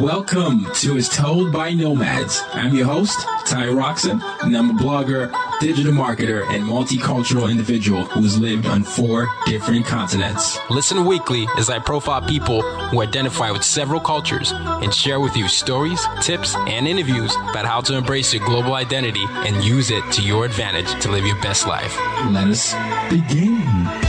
Welcome to As Told by Nomads. I'm your host, Tayo Rockson, and I'm a blogger, digital marketer, and multicultural individual who has lived on four different continents. Listen weekly as I profile people who identify with several cultures and share with you stories, tips, and interviews about how to embrace your global identity and use it to your advantage to live your best life. Let us begin.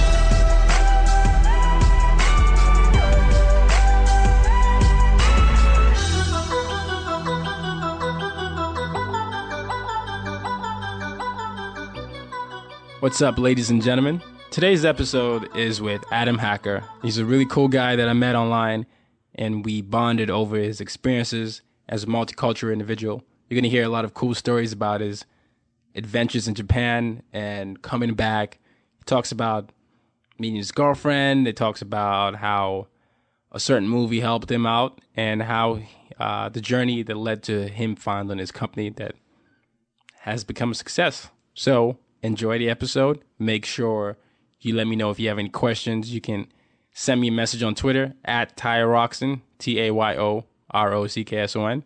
What's up, ladies and gentlemen? Today's episode is with Adam Hacker. He's a really cool guy that I met online, and we bonded over his experiences as a multicultural individual. You're going to hear a lot of cool stories about his adventures in Japan and coming back. He talks about meeting his girlfriend. It talks about how a certain movie helped him out and how uh, the journey that led to him founding his company that has become a success. So enjoy the episode. Make sure you let me know if you have any questions. You can send me a message on Twitter at TayoRockson, T A Y O R O C K S O N,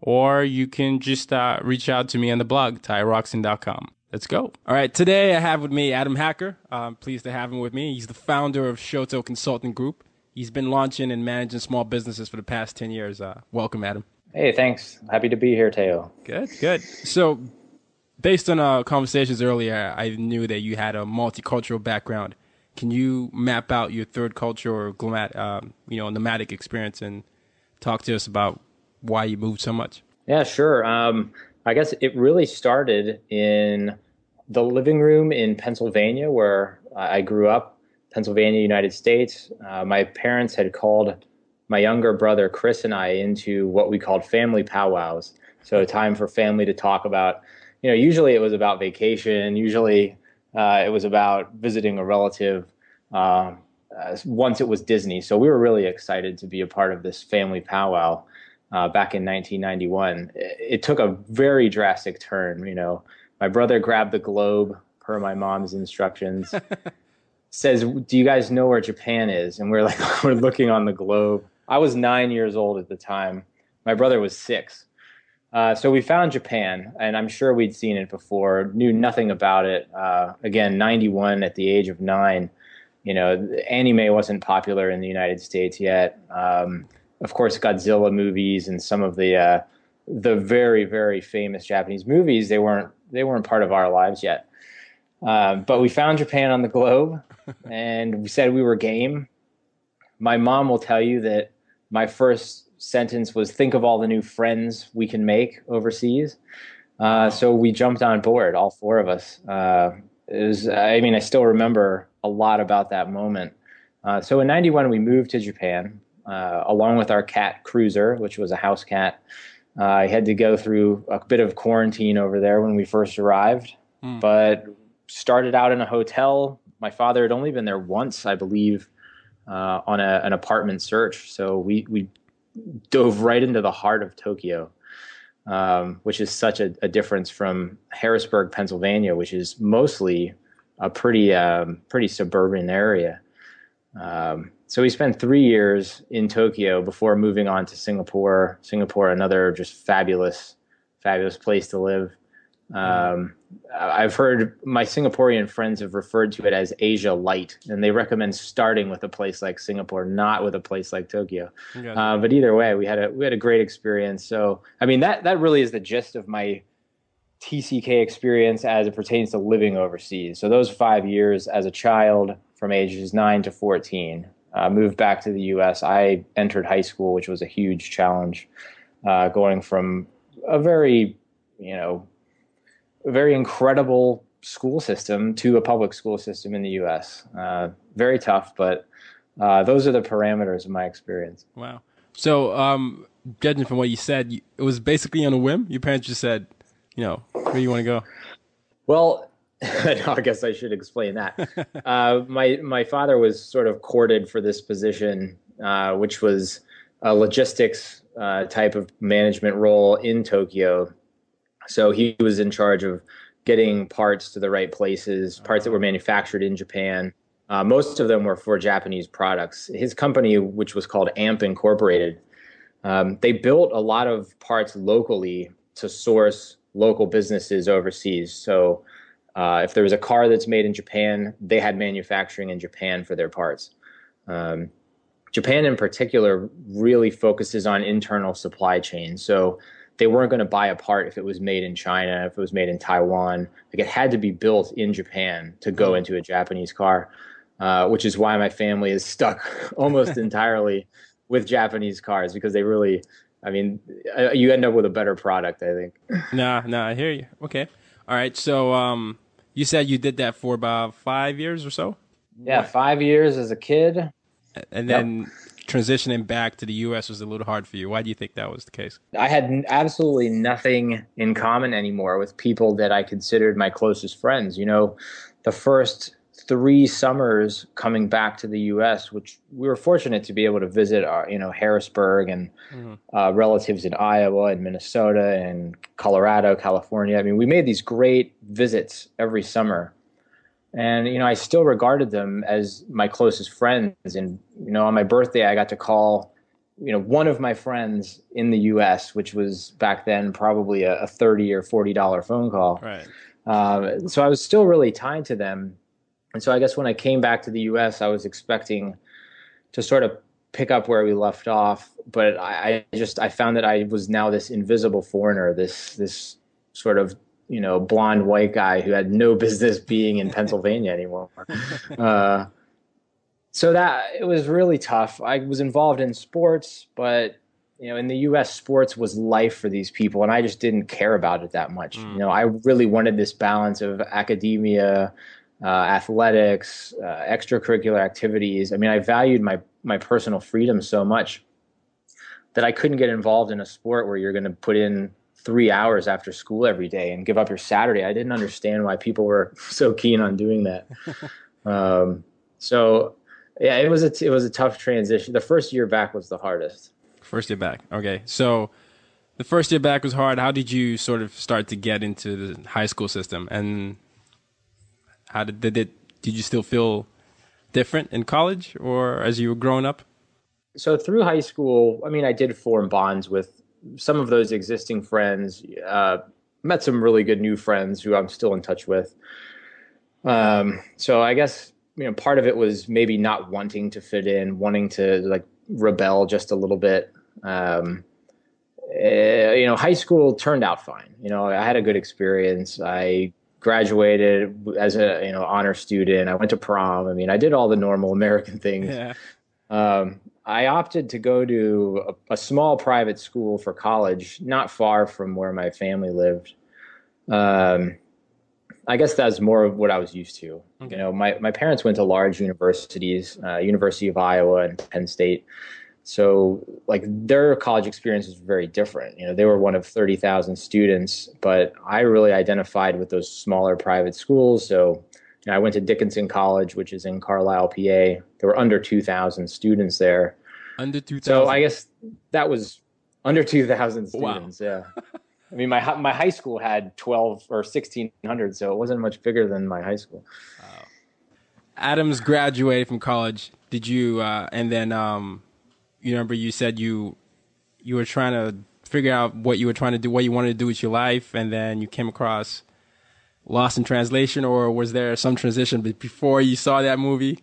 or you can just uh, reach out to me on the blog, tayorockson.com. Let's go. All right, today I have with me Adam Hacker. I'm pleased to have him with me. He's the founder of Shoto Consulting Group. He's been launching and managing small businesses for the past 10 years. Uh, welcome, Adam. Hey, thanks. Happy to be here, Teo. Good, good. So, based on our conversations earlier, I knew that you had a multicultural background. Can you map out your third culture or um, you know, nomadic experience and talk to us about why you moved so much? Yeah, sure. Um, I guess it really started in the living room in Pennsylvania, where I grew up, Pennsylvania, United States. Uh, my parents had called my younger brother Chris and I into what we called family powwows. So, time for family to talk about you know, usually it was about vacation. Usually uh, it was about visiting a relative. Uh, uh, once it was Disney, so we were really excited to be a part of this family powwow uh, back in 1991. It, it, took a very drastic turn. You know, my brother grabbed the globe per my mom's instructions. says, "Do you guys know where Japan is?" And we're like, we're looking on the globe. I was nine years old at the time. My brother was six. Uh, so we found Japan, and I'm sure we'd seen it before, knew nothing about it. Uh, again, 91 at the age of nine. You know, anime wasn't popular in the United States yet. Um, of course, Godzilla movies and some of the uh, the very very famous Japanese movies they weren't they weren't part of our lives yet. Um, but we found Japan on the globe, and we said we were game. My mom will tell you that my first sentence was think of all the new friends we can make overseas. Uh, so we jumped on board, all four of us. Uh, it was, I mean, I still remember a lot about that moment. Uh, so in 91, we moved to Japan uh, along with our cat Cruiser, which was a house cat. Uh, I had to go through a bit of quarantine over there when we first arrived, mm. but started out in a hotel. My father had only been there once, I believe, uh, on a, an apartment search. So we, we dove right into the heart of Tokyo, um, which is such a, a, difference from Harrisburg, Pennsylvania, which is mostly a pretty um, pretty suburban area. Um, so we spent three years in Tokyo before moving on to Singapore. Singapore, another just fabulous, fabulous place to live. Um, I've heard my Singaporean friends have referred to it as Asia Light, and they recommend starting with a place like Singapore, not with a place like Tokyo. Uh, but either way, we had a we had a great experience. So I mean that that really is the gist of my TCK experience as it pertains to living overseas. So those five years as a child from ages nine to fourteen, uh, moved back to the U.S. I entered high school, which was a huge challenge, uh, going from a very you know very incredible school system to a public school system in the U.S. Uh, very tough, but uh, those are the parameters of my experience. Wow. So, um, judging from what you said, it was basically on a whim. Your parents just said, you know, where do you want to go? Well, I guess I should explain that. uh, my my father was sort of courted for this position, uh, which was a logistics uh, type of management role in Tokyo so he was in charge of getting parts to the right places, parts that were manufactured in Japan. Uh, most of them were for Japanese products. His company, which was called AMP Incorporated, um, they built a lot of parts locally to source local businesses overseas. So uh, if there was a car that's made in Japan, they had manufacturing in Japan for their parts. Um, Japan, in particular, really focuses on internal supply chains. So they weren't going to buy a part if it was made in China, if it was made in Taiwan. Like it had to be built in Japan to go hmm. into a Japanese car, uh, which is why my family is stuck almost entirely with Japanese cars because they really, I mean, uh, you end up with a better product, I think. Nah, nah, I hear you. Okay. All right. So, um, you said you did that for about five years or so? Yeah, five years as a kid. And then yep transitioning back to the U.S. was a little hard for you. Why do you think that was the case? I had absolutely nothing in common anymore with people that I considered my closest friends. You know, the first three summers coming back to the U.S., which we were fortunate to be able to visit, our, uh, you know, Harrisburg and mm-hmm. uh, relatives in Iowa and Minnesota and Colorado, California. I mean, we made these great visits every summer and you know i still regarded them as my closest friends. And you know on my birthday i got to call you know one of my friends in the us which was back then probably a, a 30 or 40 dollar phone call. Right. Um, so i was still really tied to them. And so i guess when i came back to the us i was expecting to sort of pick up where we left off. But I, I just i found that i was now this invisible foreigner this this sort of you know blonde white guy who had no business being in Pennsylvania anymore. Uh, so that it was really tough. I was involved in sports, but you know, in the U.S., sports was life for these people, and I just didn't care about it that much. Mm. You know, I really wanted this balance of academia, uh, athletics, uh, extracurricular activities. I mean, I valued my my personal freedom so much that I couldn't get involved in a sport where you're going to put in three hours after school every day and give up your Saturday. I didn't understand why people were so keen on doing that. um, so yeah, it was a t- it was a tough transition. The first year back was the hardest. First year back. Okay, so the first year back was hard. How did you sort of start to get into the high school system, and how did did it? Did you still feel different in college or as you were growing up? So through high school, I mean, I did form bonds with some of those existing friends, uh, met some really good new friends who I'm still in touch with. Um, so I guess you know part of it was maybe not wanting to fit in, wanting to like rebel just a little bit. Um, uh, you know, high school turned out fine. You know, I had a good experience. I graduated as a you know honor student. I went to prom. I mean, I did all the normal American things. Yeah. Um, I opted to go to a, a, small private school for college, not far from where my family lived. Um, I guess that's more of what I was used to. Okay. You know, my, my parents went to large universities, uh, University of Iowa and Penn State. So, like, their college experience was very different. You know, they were one of 30,000 students, but I really identified with those smaller private schools. So, I went to Dickinson College, which is in Carlisle, PA. There were under 2,000 students there. Under 2,000. So I guess that was under 2,000 students. Wow. Yeah. I mean, my my high school had 12 or 1,600, so it wasn't much bigger than my high school. Wow. Adams graduated from college. Did you? Uh, and then um, you remember you said you you were trying to figure out what you were trying to do, what you wanted to do with your life, and then you came across Lost in Translation, or was there some transition before you saw that movie?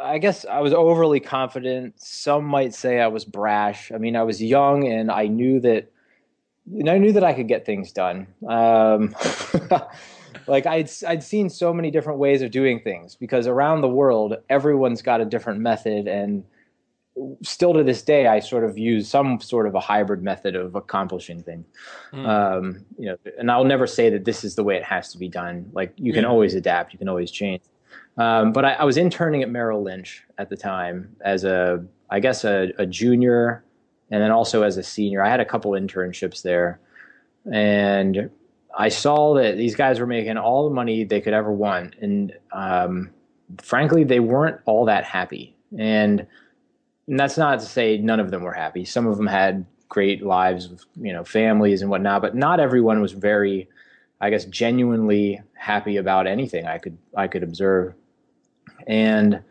I guess I was overly confident. Some might say I was brash. I mean, I was young and I knew that know, I knew that I could get things done. Um, like I'd I'd seen so many different ways of doing things because around the world everyone's got a different method and still to this day I sort of use some sort of a hybrid method of accomplishing things. Mm. Um, you know, and I'll never say that this is the way it has to be done. Like you can always adapt, you can always change. Um, but I, I, was interning at Merrill Lynch at the time as a, I guess, a, a, junior, and then also as a senior. I had a couple internships there, and I saw that these guys were making all the money they could ever want, and um, frankly, they weren't all that happy. And, and that's not to say none of them were happy. Some of them had great lives with you know families and whatnot, but not everyone was very, I guess, genuinely happy about anything I could I could observe. And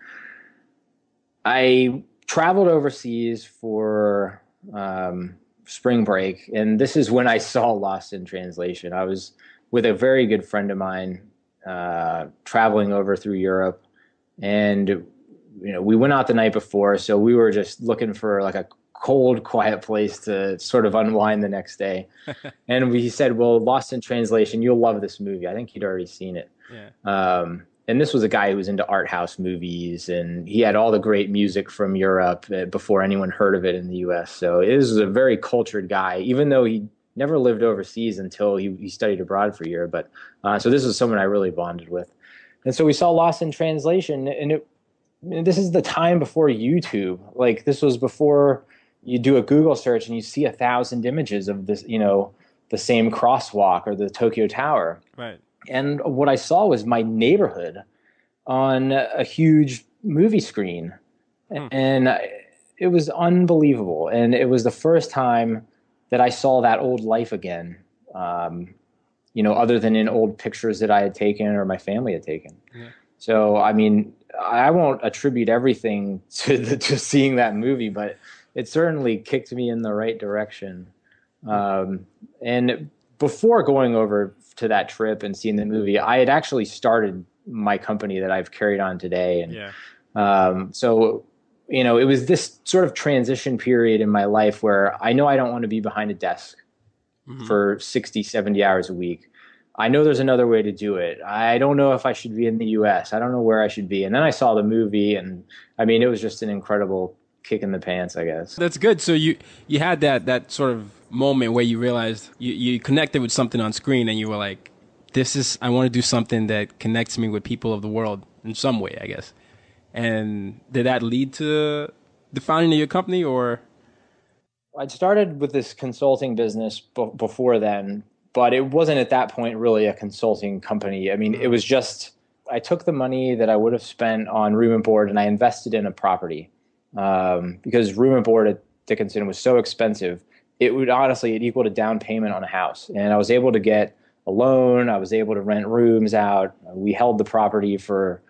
I traveled overseas for um, spring break, and this is when I saw Lost in Translation. I was with a very good friend of mine uh, traveling over through Europe, and you know we went out the night before, so we were just looking for like a cold, quiet place to sort of unwind the next day. and we said, "Well, Lost in Translation, you'll love this movie." I think he'd already seen it. Yeah. Um, and this was a guy who was into art house movies and he had all the great music from Europe uh, before anyone heard of it in the US. So this was a very cultured guy, even though he never lived overseas until he, he studied abroad for a year. But uh, so this was someone I really bonded with. And so we saw Lost in Translation, and it, this is the time before YouTube. Like this was before you do a Google search and you see a thousand images of this, you know, the same crosswalk or the Tokyo Tower. Right and what I saw was my neighborhood on a huge movie screen, hmm. and it was unbelievable. And it was the first time that I saw that old life again. Um, you know, other than in old pictures that I had taken or my family had taken. Yeah. So, I mean, I won't attribute everything to the, to seeing that movie, but it certainly kicked me in the right direction. Um, and before going over to that trip and seeing the movie, I had actually started my company that I've carried on today. And yeah. um, so, you know, it was this sort of transition period in my life where I know I don't want to be behind a desk mm-hmm. for 60, 70 hours a week. I know there's another way to do it. I don't know if I should be in the US. I don't know where I should be. And then I saw the movie and I mean it was just an incredible kick in the pants, I guess. That's good. So you you had that that sort of moment where you realized you, you connected with something on screen and you were like, this is, I want to do something that connects me with people of the world in some way, I guess. And did that lead to the founding of your company or? I'd started with this consulting business b- before then, but it wasn't at that point really a consulting company. I mean, it was just, I took the money that I would have spent on room and board and I invested in a property. Um, because room and board at Dickinson was so expensive it would honestly it equaled a down payment on a house. And i was able to get a loan. I was able to rent rooms out. We held the property for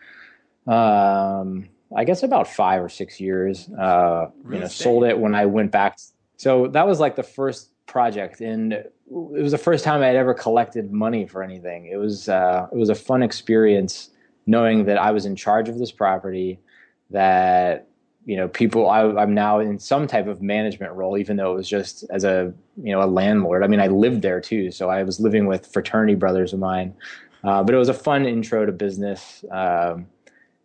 um, i guess about five or six years. Uh, you know sold it when i went back. So that was like the first project. And it was the first time i had ever collected money for anything. It was uh, it was a fun experience knowing that i was in charge of this property that you know people I, am now in some type of management role even though it was just as a you know a landlord. I mean i lived there too so i was living with fraternity brothers of mine. Uh, but it was a fun intro to business. Um,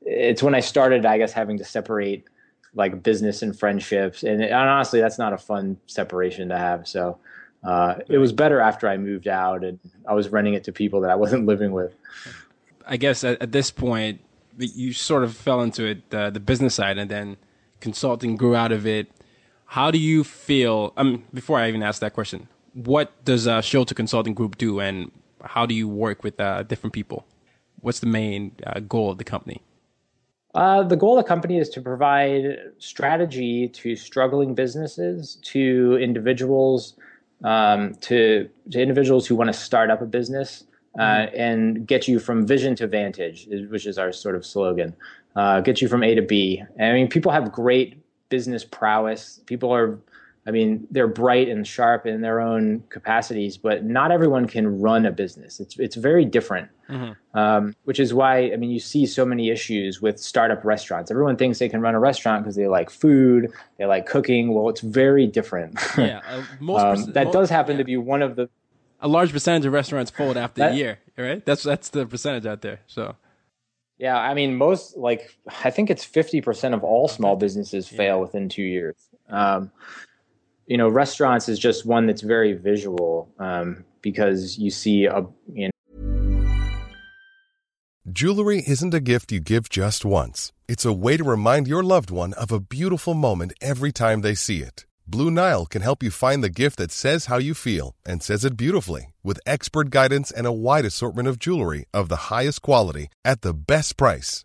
it's when i started i guess having to separate like business and friendships. And, and honestly that's not a fun separation to have so uh, it was better after i moved out and i was renting it to people that i wasn't living with i guess at, at this point you sort of fell into it uh, the business side and then consulting grew out of it. How do you feel? Um, before I even ask that question, what does uh, Schulte Consulting Group do, and how do you work with uh, different people? What's the main uh, goal of the company? Uh, the goal of the company is to provide strategy to struggling businesses, to individuals, um, to, to individuals who want to start up a business, uh, mm-hmm. and get you from vision to vantage, which is our sort of slogan uh, get you from A to B. And I mean, people have great business prowess. People are I mean, they're bright and sharp in their own capacities, but not everyone can run a business. It's it's very different, mm-hmm. um, which is why I mean you see so many issues with startup restaurants. Everyone thinks they can run a restaurant because they like food, they like cooking. Well, it's very different. Yeah, uh, most um, that most, does happen yeah. to be one of the. A large percentage of restaurants fold after that, a year, right? That's that's the percentage out there. So. Yeah, I mean, most like I think it's fifty percent of all small businesses fail yeah. within two years. Um, you know, restaurants is just one that's very visual um, because you see a you know. Jewelry isn't a gift you give just once. It's a way to remind your loved one of a beautiful moment every time they see it. Blue Nile can help you find the gift that says how you feel and says it beautifully with expert guidance and a wide assortment of jewelry of the highest quality at the best price.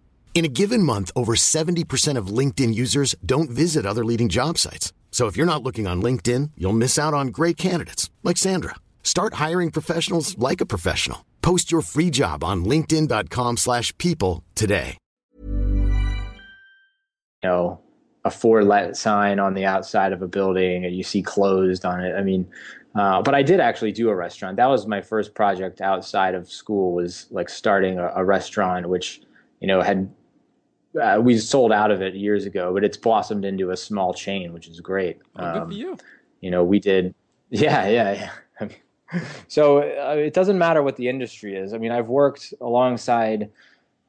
In a given month, over 70% of LinkedIn users don't visit other leading job sites. So if you're not looking on LinkedIn, you'll miss out on great candidates like Sandra. Start hiring professionals like a professional. Post your free job on linkedin.com/people today. You know, a for let sign on the outside of a building and you see closed on it. I mean, uh, but I did actually do a restaurant. That was my first project outside of school was like starting a, a restaurant which, you know, had uh, we sold out of it years ago, but it's blossomed into a small chain, which is great. Um, good for um, you. You know, we did. Yeah, yeah, yeah. so uh, it doesn't matter what the industry is. I mean, I've worked alongside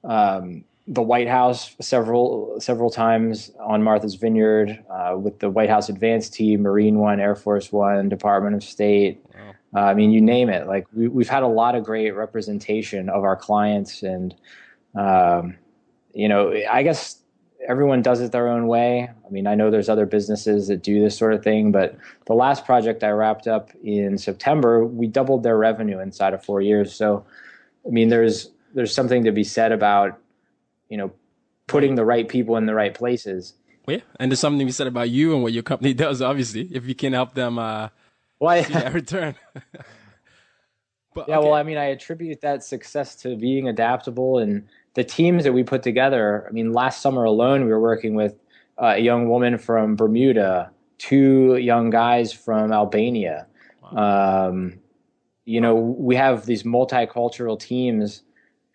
um, the White House several several times on Martha's Vineyard uh, with the White House Advanced Team, Marine One, Air Force One, Department of State. Wow. Uh, I mean, you name it. Like we, have had a lot of great representation of our clients and. Um, you know, I guess everyone does it their own way. I mean, I know there's other businesses that do this sort of thing, but the last project I wrapped up in September, we doubled their revenue inside of four years. So, I mean, there's there's something to be said about, you know, putting the right people in the right places. Well, yeah, and there's something to be said about you and what your company does. Obviously, if you can help them, uh, well, see that return. but, yeah, okay. well, I mean, I attribute that success to being adaptable and the teams that we put together, I mean, last summer alone, we were working with uh, a young woman from Bermuda, two young guys from Albania. Wow. Um, you know, we have these multicultural teams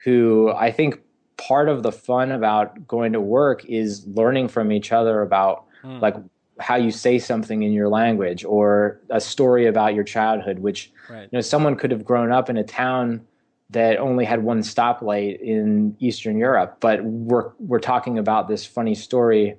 who I think part of the fun about going to work is learning from each other about mm. like how you say something in your language or a story about your childhood, which, right. you know, someone could have grown up in a town that only had one stoplight in Eastern Europe, but we're we're talking about this funny story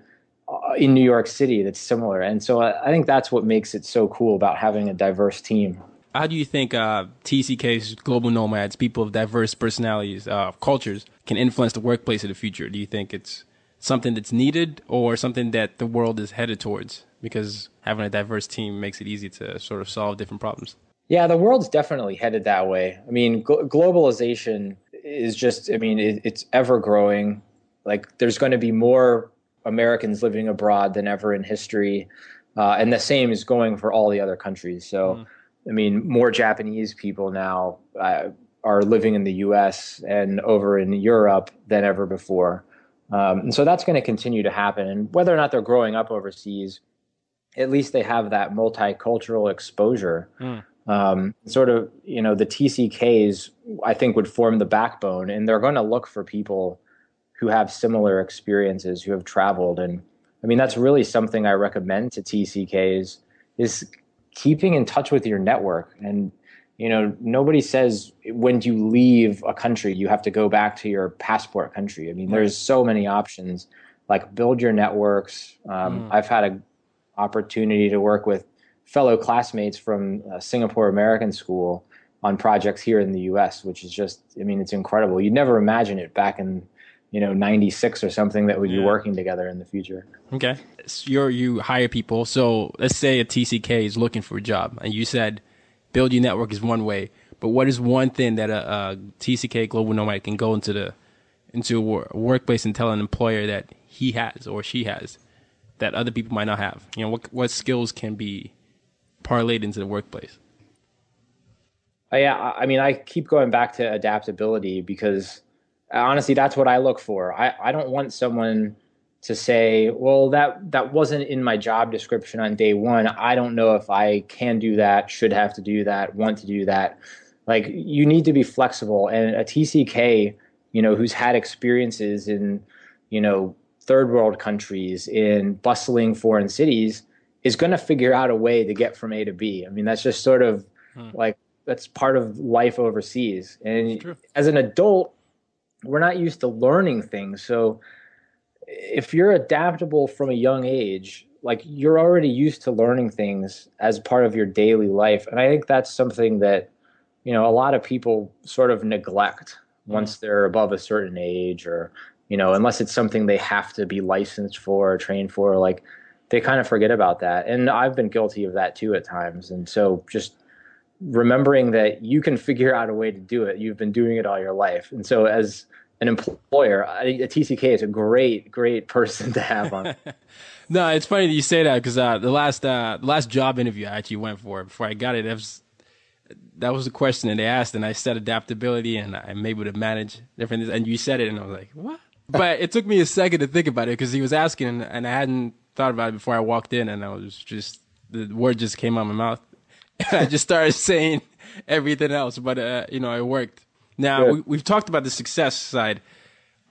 uh, in New York City that's similar, and so I, think that's what makes it so cool about having a diverse team. How do you think uh, TCK's global nomads, people of diverse personalities, uh, cultures, can influence the workplace of the future? Do you think it's something that's needed or something that the world is headed towards? Because having a diverse team makes it easy to sort of solve different problems. Yeah, the world's definitely headed that way. I mean, globalization is just, I mean, it, it's ever growing. Like, there's going to be more Americans living abroad than ever in history. Uh, and the same is going for all the other countries. So, mm. I mean, more Japanese people now uh, are living in the US and over in Europe than ever before. Um, and so that's going to continue to happen. And whether or not they're growing up overseas, at least they have that multicultural exposure. Mm um, sort of you know the TCKs I think would form the backbone, and they're going to look for people who have similar experiences, who have traveled, and I mean that's really something I recommend to TCKs is keeping in touch with your network and you know nobody says when you leave a country you have to go back to your passport country i mean there's so many options like build your networks um, mm. i've had an opportunity to work with fellow classmates from uh, Singapore American School on projects here in the U.S., which is just, I mean, it's incredible. You'd never imagine it back in you know 96 or something that we would be working together in the future. Okay, so you're you hire people. So let's say a TCK is looking for a job, and you said build your network is one way. But what is one thing that a, a TCK global nomad can go into the into a workplace and tell an employer that he has or she has that other people might not have? You know, what what skills can be parlayed into the workplace? Uh, yeah, I mean, I keep going back to adaptability because honestly, that's what I look for. I, I don't want someone to say, well, that that wasn't in my job description on day one. I don't know if I can do that, should have to do that, want to do that. Like you need to be flexible. And a TCK, you know, who's had experiences in, you know, third world countries, in bustling foreign cities, is going to figure out a way to get from A to B. I mean, that's just sort of hmm. like that's part of life overseas. And as an adult, we're not used to learning things. So if you're adaptable from a young age, like you're already used to learning things as part of your daily life. And I think that's something that, you know, a lot of people sort of neglect mm-hmm. once they're above a certain age or, you know, unless it's something they have to be licensed for or trained for, like they kind of forget about that. And I've been guilty of that too at times. And so just remembering that you can figure out a way to do it. You've been doing it all your life. And so as an employer, a TCK is a great, great person to have on. no, it's funny that you say that because uh, the last uh, the last job interview I actually went for before I got it, that was that was the question that they asked, and I said adaptability, and I'm able to manage different. things. And you said it, and I was like, what? But it took me a second to think about it because he was asking, and, and I hadn't thought about it before I walked in, and I was just the word just came out of my mouth. I just started saying everything else, but uh, you know, it worked. Now we, have talked about the success side.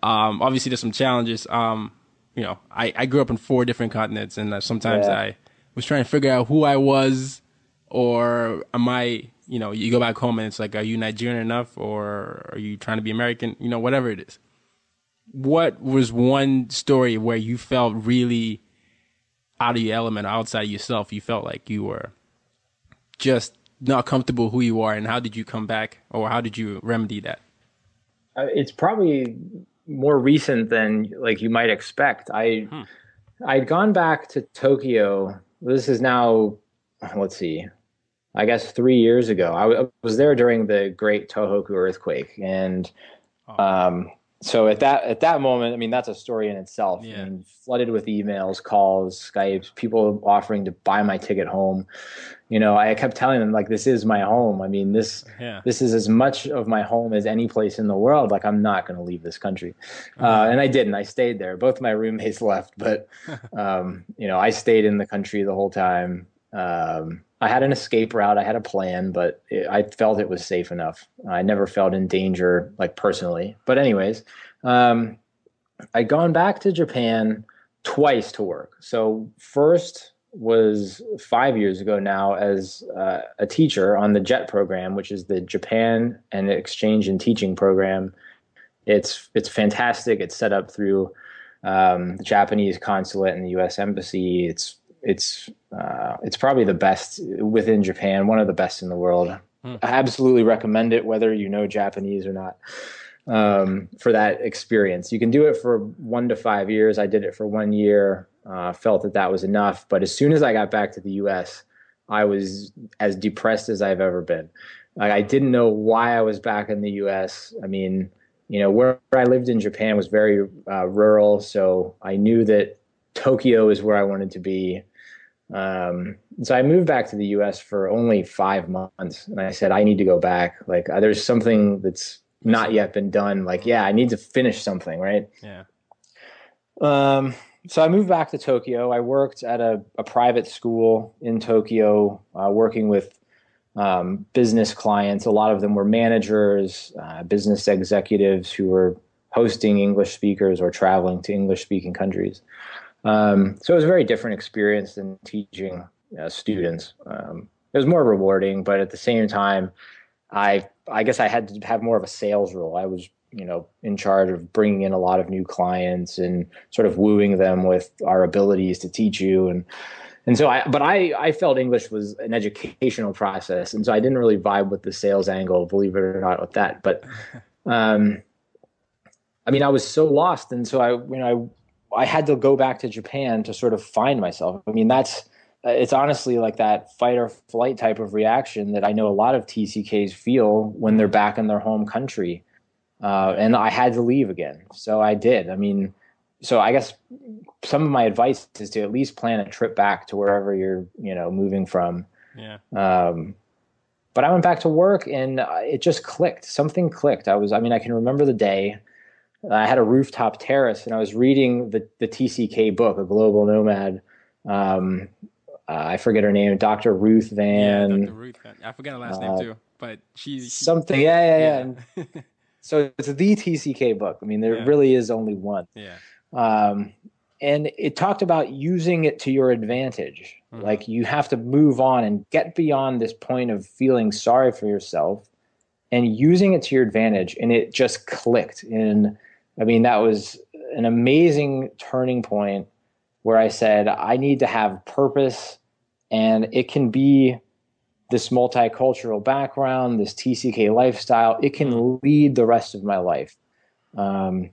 Um, obviously, there's some challenges. Um, you know, I, I grew up in four different continents, and uh, sometimes yeah. I was trying to figure out who I was, or am I? You know, you go back home and it's like, are you Nigerian enough, or are you trying to be American? You know, whatever it is. What was one story where you felt really out of your element, outside of yourself? You felt like you were just not comfortable who you are, and how did you come back, or how did you remedy that? Uh, it's probably more recent than like you might expect. I hmm. I'd gone back to Tokyo. This is now, let's see, I guess three years ago. I was there during the Great Tohoku earthquake, and oh. um, so at that at that moment, I mean that's a story in itself. Yeah. I mean, flooded with emails, calls, Skypes, people offering to buy my ticket home. You know, I kept telling them like this is my home. I mean this yeah. this is as much of my home as any place in the world. Like I'm not going to leave this country, uh-huh. uh, and I didn't. I stayed there. Both my roommates left, but um, you know I stayed in the country the whole time. Um, I had an escape route. I had a plan, but it, I felt it was safe enough. I never felt in danger, like personally. But anyways, um, I'd gone back to Japan twice to work. So first was five years ago now as uh, a teacher on the JET program, which is the Japan and Exchange and Teaching program. It's it's fantastic. It's set up through um, the Japanese consulate and the U.S. embassy. It's it's uh, it's probably the best within Japan, one of the best in the world. Hmm. I absolutely recommend it, whether you know Japanese or not. Um, for that experience, you can do it for one to five years. I did it for one year. Uh, felt that that was enough, but as soon as I got back to the U.S., I was as depressed as I've ever been. Like, I didn't know why I was back in the U.S. I mean, you know, where I lived in Japan was very uh, rural, so I knew that Tokyo is where I wanted to be. Um, so I moved back to the U.S. for only five months, and I said I need to go back. Like uh, there's something that's not yet been done. Like yeah, I need to finish something, right? Yeah. Um. So I moved back to Tokyo. I worked at a, a private school in Tokyo, uh, working with um, business clients. A lot of them were managers, uh, business executives who were hosting English speakers or traveling to English speaking countries. Um, so it was a very different experience than teaching uh, students. Um, it was more rewarding, but at the same time, I I guess I had to have more of a sales role. I was you know in charge of bringing in a lot of new clients and sort of wooing them with our abilities to teach you and and so I but I I felt English was an educational process and so I didn't really vibe with the sales angle believe it or not with that but um I mean, I was so lost, and so I, you know, I, I had to go back to Japan to sort of find myself. I mean, that's it's honestly like that fight or flight type of reaction that I know a lot of TCKs feel when they're back in their home country. Uh, and I had to leave again, so I did. I mean, so I guess some of my advice is to at least plan a trip back to wherever you're, you know, moving from. Yeah. Um, but I went back to work and it just clicked. Something clicked. I was, I mean, I can remember the day. I had a rooftop terrace and I was reading the, the TCK book, A Global Nomad. Um, uh, I forget her name, Dr. Ruth Van. Yeah, Dr. Ruth Van. I forget her last uh, name too, but she's she, something. Yeah, yeah, yeah. yeah. so it's the TCK book. I mean, there yeah. really is only one. Yeah. Um, and it talked about using it to your advantage. Mm-hmm. Like you have to move on and get beyond this point of feeling sorry for yourself and using it to your advantage. And it just clicked. And I mean, that was an amazing turning point where I said, I need to have purpose and it can be this multicultural background, this TCK lifestyle. It can lead the rest of my life. Um,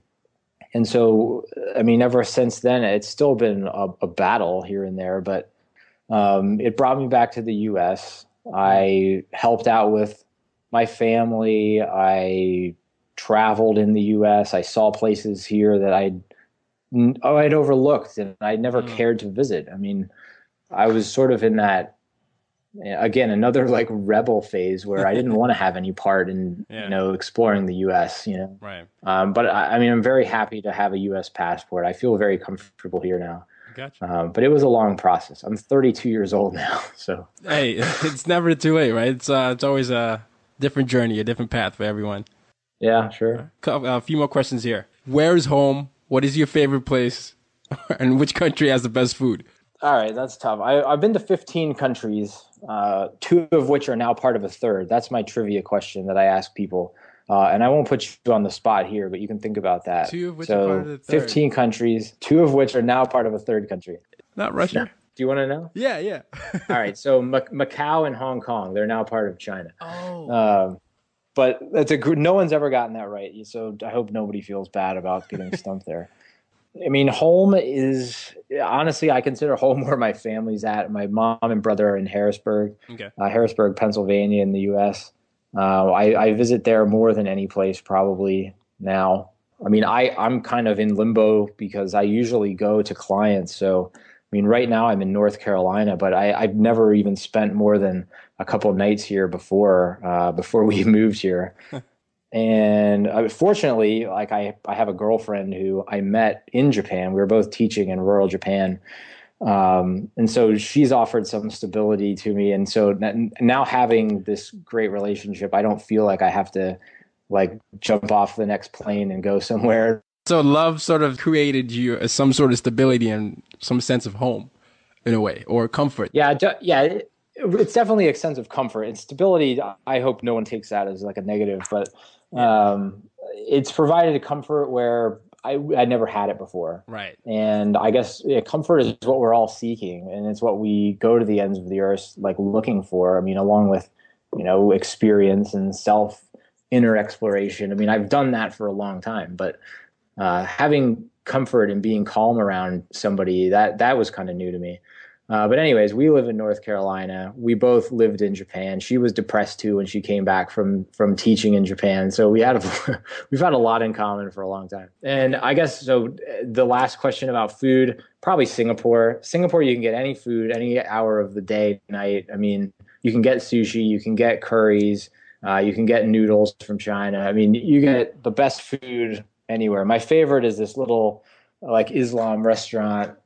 and so I mean, ever since then, it's still been a, a battle here and there, but um, it brought me back to the U.S. I helped out with my family. I traveled in the U.S. I saw places here that I'd oh, I'd overlooked and I never mm. cared to visit. I mean, I was sort of in that again another like rebel phase where I didn't want to have any part in yeah. you know exploring the U.S. You know, right? Um, but I, I, mean, I'm very happy to have a U.S. passport. I feel very comfortable here now. Gotcha. Um, but it was a long process. I'm 32 years old now, so hey, it's never too late, right? It's uh, it's always a different journey, a different path for everyone. Yeah, sure. A few more questions here. Where is home? What is your favorite place? and which country has the best food? All right, that's tough. I, have been to 15 countries, uh, two of which are now part of a third. That's my trivia question that I ask people. Uh, and I won't put you on the spot here, but you can think about that. Two of which so, are part of the third. 15 countries, two of which are now part of a third country. Not Russia. Do you want to know? Yeah, yeah. All right, so M- Macau and Hong Kong, they're now part of China. Oh. Um, but that's a no one's ever gotten that right. So I hope nobody feels bad about getting stumped there. I mean, home is honestly, I consider home where my family's at. My mom and brother are in Harrisburg, okay. uh, Harrisburg, Pennsylvania, in the U.S. Uh, I, I, visit there more than any place probably now. I mean, I I'm kind of in limbo because I usually go to clients. So, mean, right now I'm in North Carolina, but I, I've never even spent more than a couple nights here before uh, before we moved here. and uh, fortunately like I, I have a girlfriend who i met in japan. We were both teaching in rural japan. Um, and so she's offered some stability to me. And so now having this great relationship i don't feel like i have to like jump off the next plane and go somewhere so love sort of created you some sort of stability and some sense of home in a way or comfort yeah yeah it's definitely a sense of comfort and stability i hope no one takes that as like a negative but um, it's provided a comfort where I, I never had it before. Right. And I guess yeah, comfort is what we're all seeking, and it's what we go to the ends of the earth like looking for. I mean, along with you know experience and self inner exploration. I mean, I've done that for a long time, but uh, having comfort and being calm around somebody that that was kind of new to me. Uh, but anyways, we live in North Carolina. We both lived in Japan. She was depressed too when she came back from from teaching in Japan. So we had a, we've had a lot in common for a long time. And I guess so. The last question about food, probably Singapore. Singapore, you can get any food any hour of the day, night. I mean, you can get sushi, you can get curries, uh, you can get noodles from China. I mean, you get the best food anywhere. My favorite is this little like Islam restaurant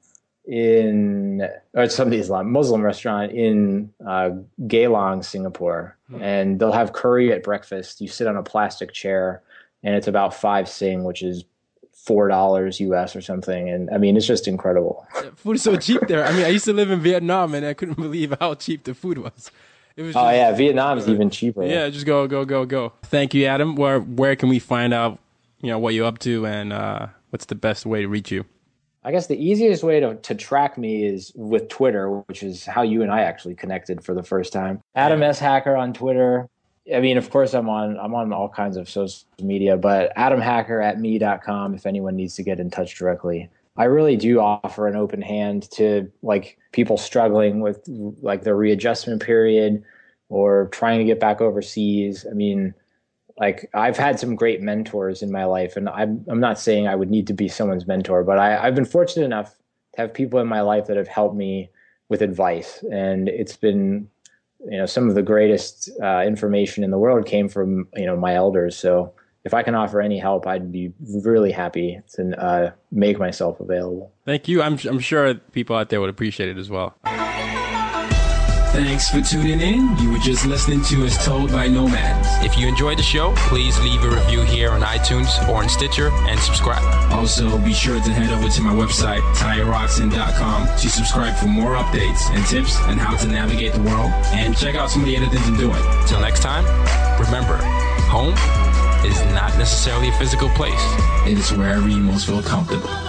in or some Islam Muslim restaurant in uh, Geylang, Singapore, mm-hmm. and they'll have curry at breakfast. You sit on a plastic chair, and it's about five sing, which is four dollars US or something. And I mean, it's just incredible. food is so cheap there. I mean, I used to live in Vietnam, and I couldn't believe how cheap the food was. It was. oh yeah, Vietnam is even cheaper. Yeah, just go, go, go, go. Thank you, Adam. Where where can we find out, you know, what you're up to, and uh, what's the best way to reach you? I guess the easiest way to, to track me is with Twitter, which is how you and I actually connected for the first time. Adam S. Hacker on Twitter. I mean, of course, I'm on I'm on all kinds of social media, but adamhacker at me.com if anyone needs to get in touch directly. I really do offer an open hand to like people struggling with like their readjustment period or trying to get back overseas. I mean, like I've had some great mentors in my life, and I'm I'm not saying I would need to be someone's mentor, but I, I've been fortunate enough to have people in my life that have helped me with advice, and it's been you know some of the greatest uh, information in the world came from you know my elders. So if I can offer any help, I'd be really happy to uh, make myself available. Thank you. I'm I'm sure people out there would appreciate it as well. Thanks for tuning in. You were just listening to As Told by Nomads. If you enjoyed the show, please leave a review here on iTunes or on Stitcher and subscribe. Also, be sure to head over to my website, tayorockson.com, to subscribe for more updates and tips on how to navigate the world and check out some of the other things I'm doing. Till next time, remember, home is not necessarily a physical place. It is wherever you most feel comfortable.